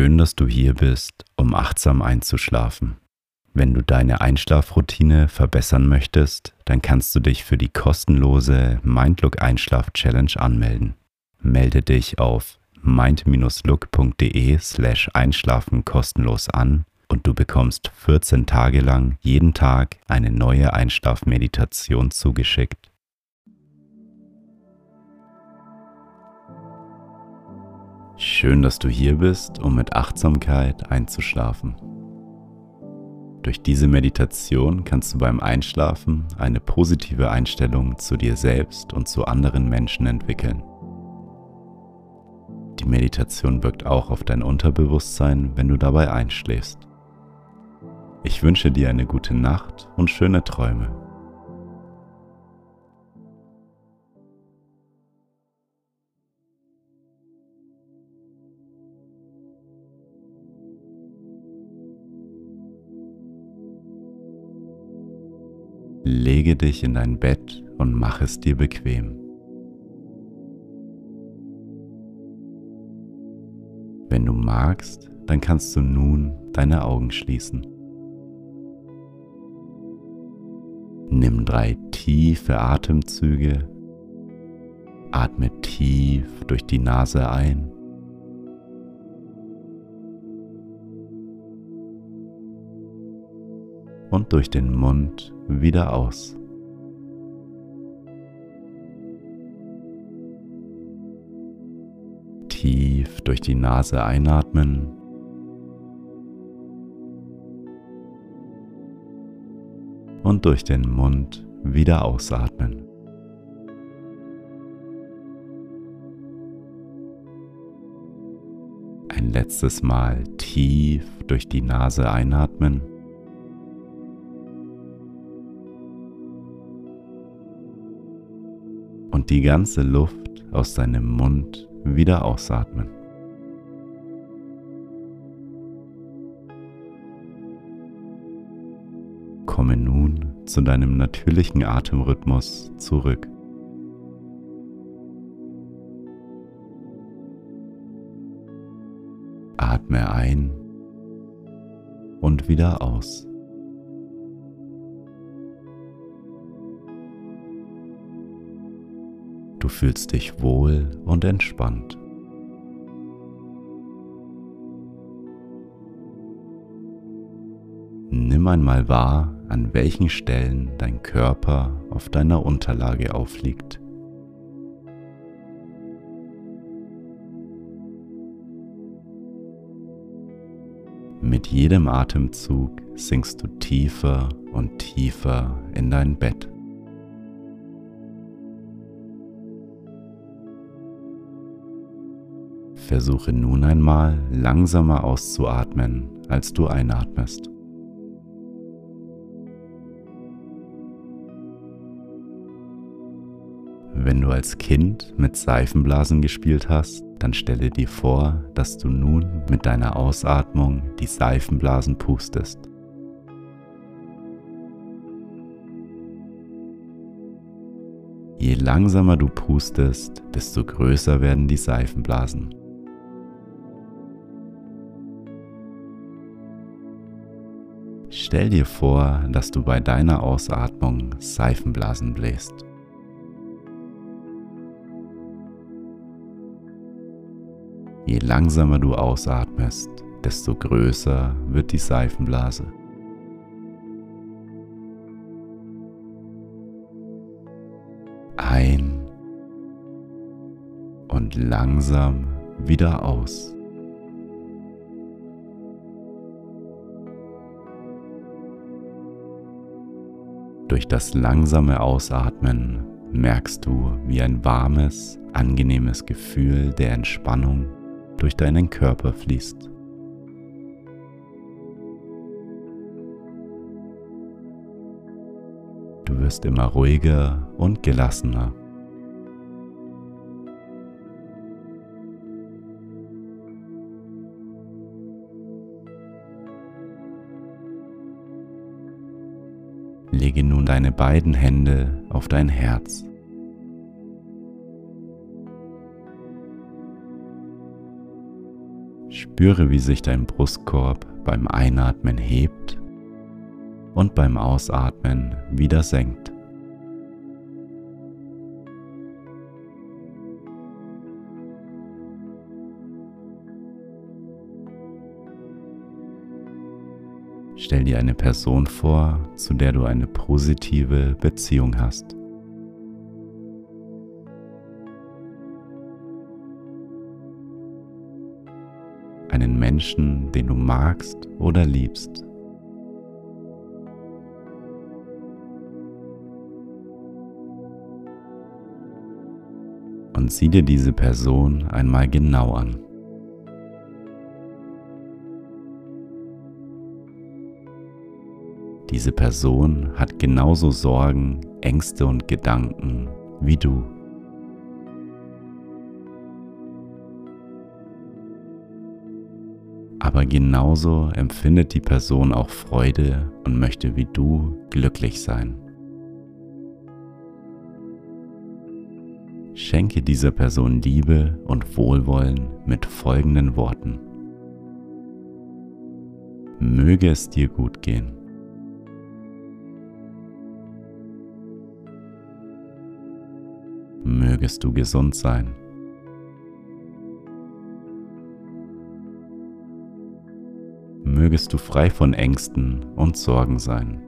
Schön, dass du hier bist, um achtsam einzuschlafen. Wenn du deine Einschlafroutine verbessern möchtest, dann kannst du dich für die kostenlose Mindlook Einschlaf Challenge anmelden. Melde dich auf mind-look.de slash einschlafen kostenlos an und du bekommst 14 Tage lang jeden Tag eine neue Einschlafmeditation zugeschickt. Schön, dass du hier bist, um mit Achtsamkeit einzuschlafen. Durch diese Meditation kannst du beim Einschlafen eine positive Einstellung zu dir selbst und zu anderen Menschen entwickeln. Die Meditation wirkt auch auf dein Unterbewusstsein, wenn du dabei einschläfst. Ich wünsche dir eine gute Nacht und schöne Träume. Lege dich in dein Bett und mach es dir bequem. Wenn du magst, dann kannst du nun deine Augen schließen. Nimm drei tiefe Atemzüge. Atme tief durch die Nase ein. Und durch den Mund wieder aus. Tief durch die Nase einatmen. Und durch den Mund wieder ausatmen. Ein letztes Mal tief durch die Nase einatmen. Und die ganze Luft aus deinem Mund wieder ausatmen. Komme nun zu deinem natürlichen Atemrhythmus zurück. Atme ein und wieder aus. Fühlst dich wohl und entspannt. Nimm einmal wahr, an welchen Stellen dein Körper auf deiner Unterlage aufliegt. Mit jedem Atemzug sinkst du tiefer und tiefer in dein Bett. Versuche nun einmal langsamer auszuatmen, als du einatmest. Wenn du als Kind mit Seifenblasen gespielt hast, dann stelle dir vor, dass du nun mit deiner Ausatmung die Seifenblasen pustest. Je langsamer du pustest, desto größer werden die Seifenblasen. Stell dir vor, dass du bei deiner Ausatmung Seifenblasen bläst. Je langsamer du ausatmest, desto größer wird die Seifenblase. Ein und langsam wieder aus. Durch das langsame Ausatmen merkst du, wie ein warmes, angenehmes Gefühl der Entspannung durch deinen Körper fließt. Du wirst immer ruhiger und gelassener. Lege nun deine beiden Hände auf dein Herz. Spüre, wie sich dein Brustkorb beim Einatmen hebt und beim Ausatmen wieder senkt. Stell dir eine Person vor, zu der du eine positive Beziehung hast. Einen Menschen, den du magst oder liebst. Und sieh dir diese Person einmal genau an. Diese Person hat genauso Sorgen, Ängste und Gedanken wie du. Aber genauso empfindet die Person auch Freude und möchte wie du glücklich sein. Schenke dieser Person Liebe und Wohlwollen mit folgenden Worten. Möge es dir gut gehen. Mögest du gesund sein. Mögest du frei von Ängsten und Sorgen sein.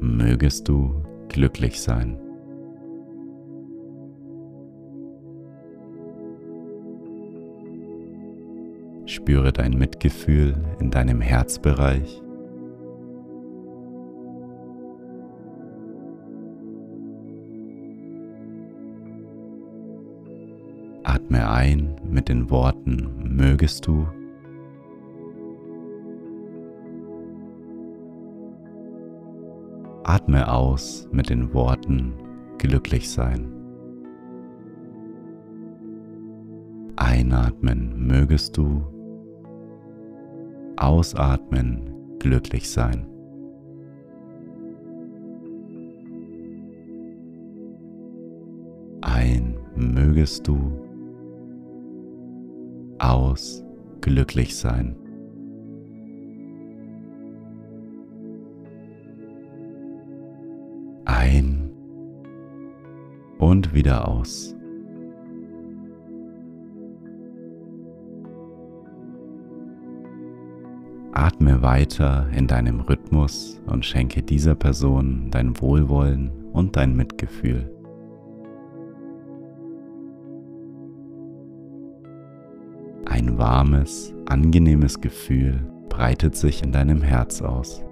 Mögest du glücklich sein. Spüre dein Mitgefühl in deinem Herzbereich Atme ein mit den Worten mögest du. Atme aus mit den Worten glücklich sein. Einatmen mögest du. Ausatmen glücklich sein. Ein mögest du aus glücklich sein. Ein und wieder aus. Atme weiter in deinem Rhythmus und schenke dieser Person dein Wohlwollen und dein Mitgefühl. Ein warmes, angenehmes Gefühl breitet sich in deinem Herz aus.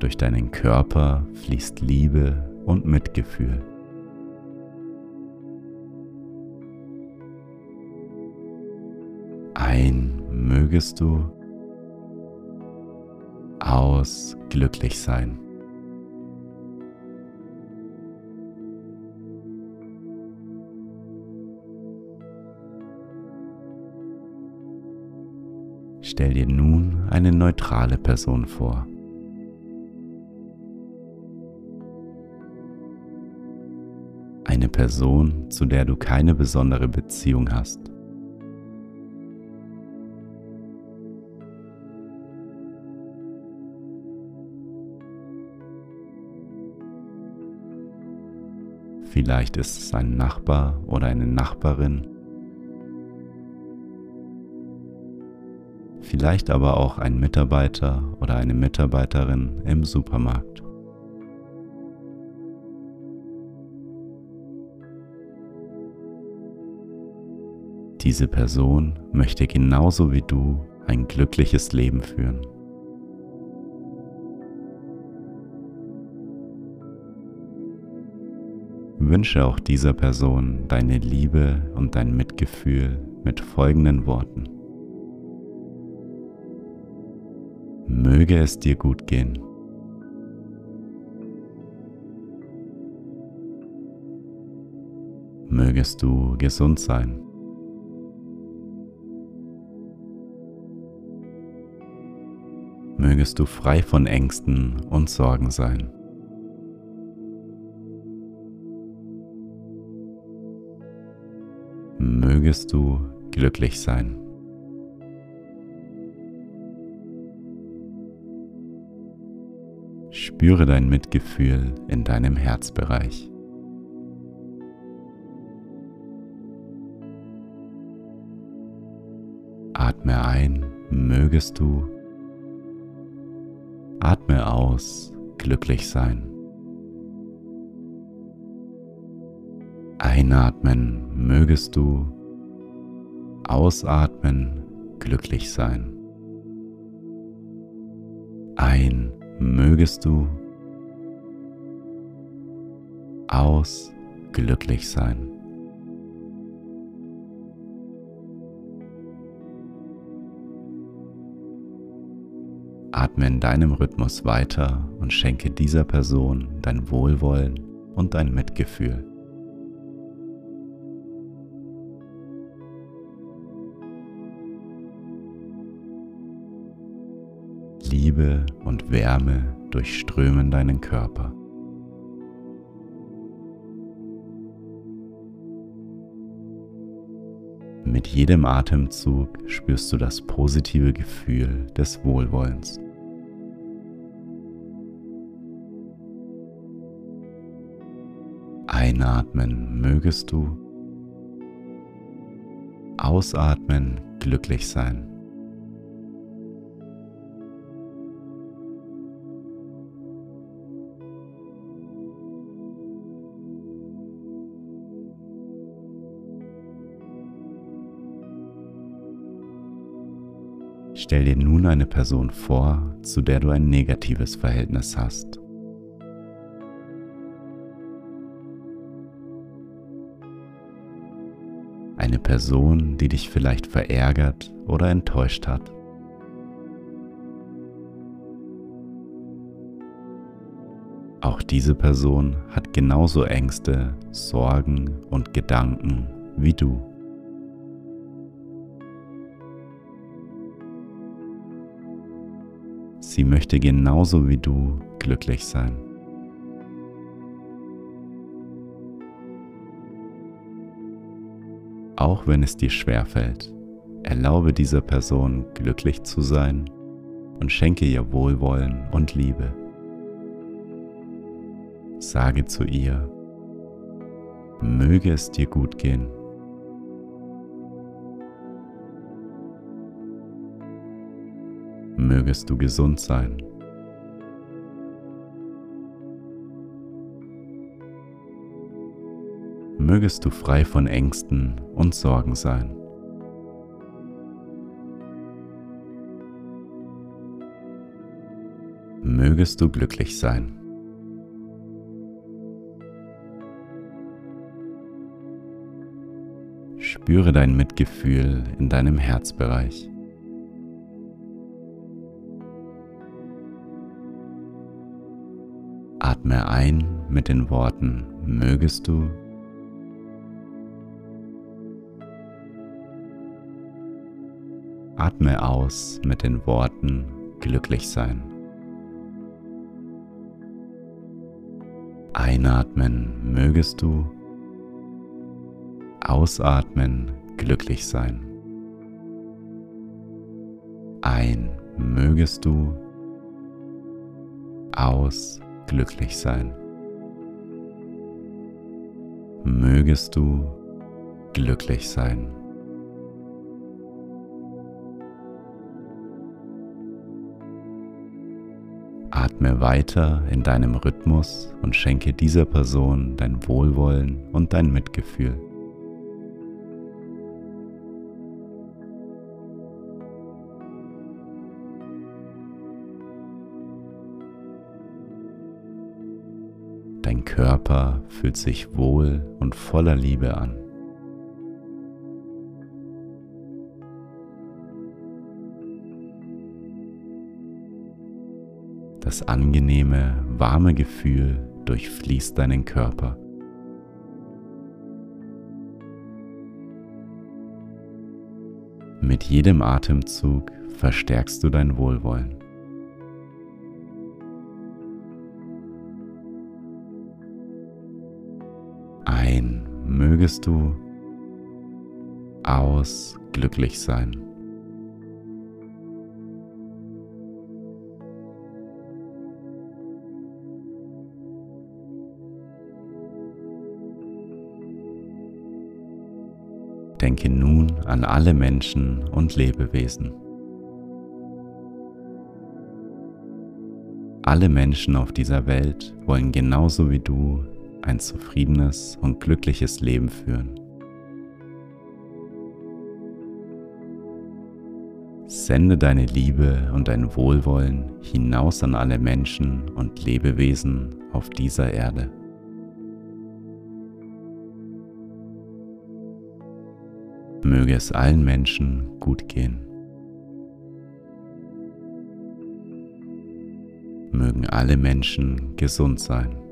Durch deinen Körper fließt Liebe und Mitgefühl. Ein mögest du, aus glücklich sein. Stell dir nun eine neutrale Person vor. Eine Person, zu der du keine besondere Beziehung hast. Vielleicht ist es ein Nachbar oder eine Nachbarin vielleicht aber auch ein Mitarbeiter oder eine Mitarbeiterin im Supermarkt. Diese Person möchte genauso wie du ein glückliches Leben führen. Wünsche auch dieser Person deine Liebe und dein Mitgefühl mit folgenden Worten. Möge es dir gut gehen. Mögest du gesund sein. Mögest du frei von Ängsten und Sorgen sein. Mögest du glücklich sein. Spüre dein Mitgefühl in deinem Herzbereich. Atme ein, mögest du. Atme aus, glücklich sein. Einatmen, mögest du. Ausatmen, glücklich sein. Ein, mögest du. Aus, glücklich sein. Atme in deinem Rhythmus weiter und schenke dieser Person dein Wohlwollen und dein Mitgefühl. Liebe und Wärme durchströmen deinen Körper. Mit jedem Atemzug spürst du das positive Gefühl des Wohlwollens. Einatmen mögest du, ausatmen glücklich sein. Stell dir nun eine Person vor, zu der du ein negatives Verhältnis hast. Eine Person, die dich vielleicht verärgert oder enttäuscht hat. Auch diese Person hat genauso Ängste, Sorgen und Gedanken wie du. Sie möchte genauso wie du glücklich sein. Auch wenn es dir schwerfällt, erlaube dieser Person glücklich zu sein und schenke ihr Wohlwollen und Liebe. Sage zu ihr, möge es dir gut gehen. Mögest du gesund sein. Mögest du frei von Ängsten und Sorgen sein. Mögest du glücklich sein. Spüre dein Mitgefühl in deinem Herzbereich. Atme ein mit den Worten mögest du. Atme aus mit den Worten glücklich sein. Einatmen mögest du. Ausatmen glücklich sein. Ein mögest du. Aus glücklich sein. Mögest du glücklich sein. Atme weiter in deinem Rhythmus und schenke dieser Person dein Wohlwollen und dein Mitgefühl. Körper fühlt sich wohl und voller Liebe an. Das angenehme, warme Gefühl durchfließt deinen Körper. Mit jedem Atemzug verstärkst du dein Wohlwollen. Mögest du aus glücklich sein. Denke nun an alle Menschen und Lebewesen. Alle Menschen auf dieser Welt wollen genauso wie du ein zufriedenes und glückliches Leben führen. Sende deine Liebe und dein Wohlwollen hinaus an alle Menschen und Lebewesen auf dieser Erde. Möge es allen Menschen gut gehen. Mögen alle Menschen gesund sein.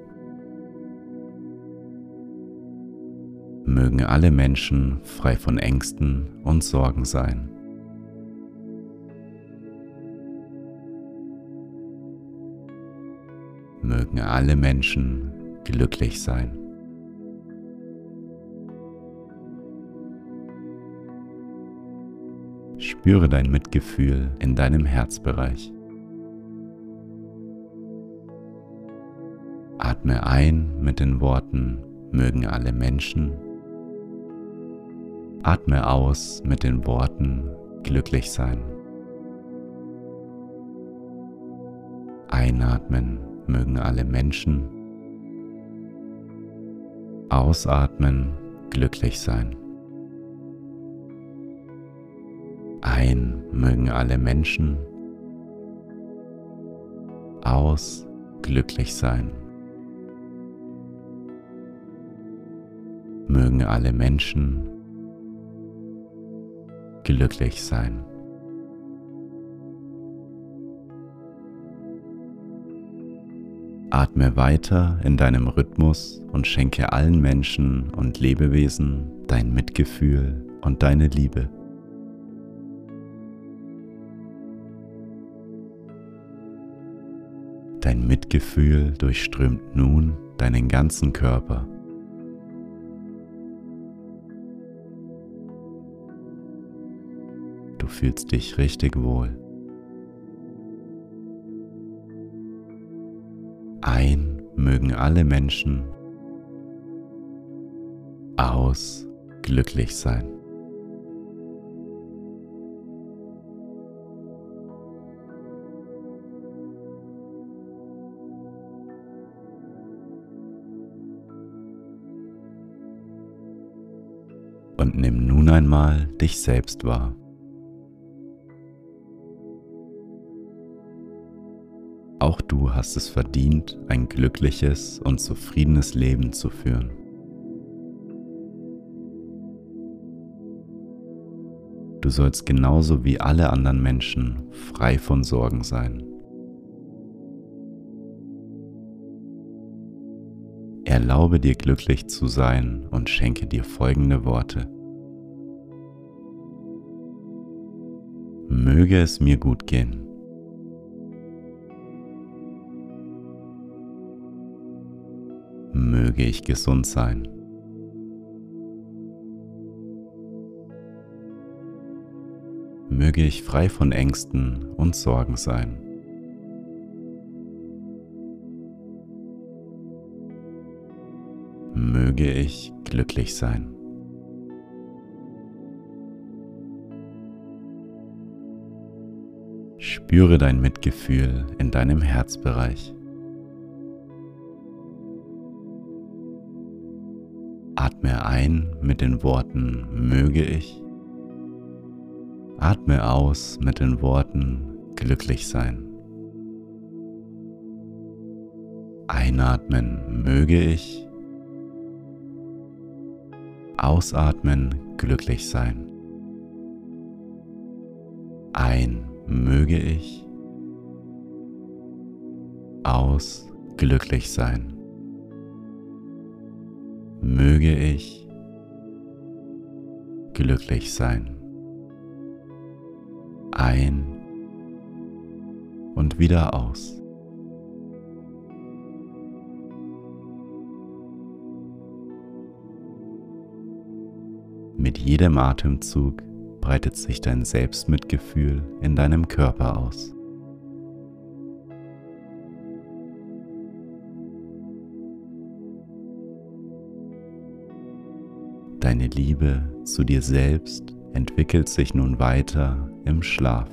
Mögen alle Menschen frei von Ängsten und Sorgen sein. Mögen alle Menschen glücklich sein. Spüre dein Mitgefühl in deinem Herzbereich. Atme ein mit den Worten mögen alle Menschen. Atme aus mit den Worten glücklich sein. Einatmen mögen alle Menschen. Ausatmen glücklich sein. Ein mögen alle Menschen. Aus glücklich sein. Mögen alle Menschen glücklich sein. Atme weiter in deinem Rhythmus und schenke allen Menschen und Lebewesen dein Mitgefühl und deine Liebe. Dein Mitgefühl durchströmt nun deinen ganzen Körper. Fühlst dich richtig wohl. Ein mögen alle Menschen aus glücklich sein. und nimm nun einmal dich selbst wahr. Auch du hast es verdient, ein glückliches und zufriedenes Leben zu führen. Du sollst genauso wie alle anderen Menschen frei von Sorgen sein. Erlaube dir glücklich zu sein und schenke dir folgende Worte. Möge es mir gut gehen. Möge ich gesund sein. Möge ich frei von Ängsten und Sorgen sein. möge ich glücklich sein. Spüre dein Mitgefühl in deinem Herzbereich. Atme ein mit den Worten möge ich. Atme aus mit den Worten glücklich sein. Einatmen möge ich. Ausatmen glücklich sein. Ein möge ich. Aus glücklich sein. Möge ich glücklich sein. Ein und wieder aus. Mit jedem Atemzug breitet sich dein Selbstmitgefühl in deinem Körper aus. Deine Liebe zu dir selbst entwickelt sich nun weiter im Schlaf.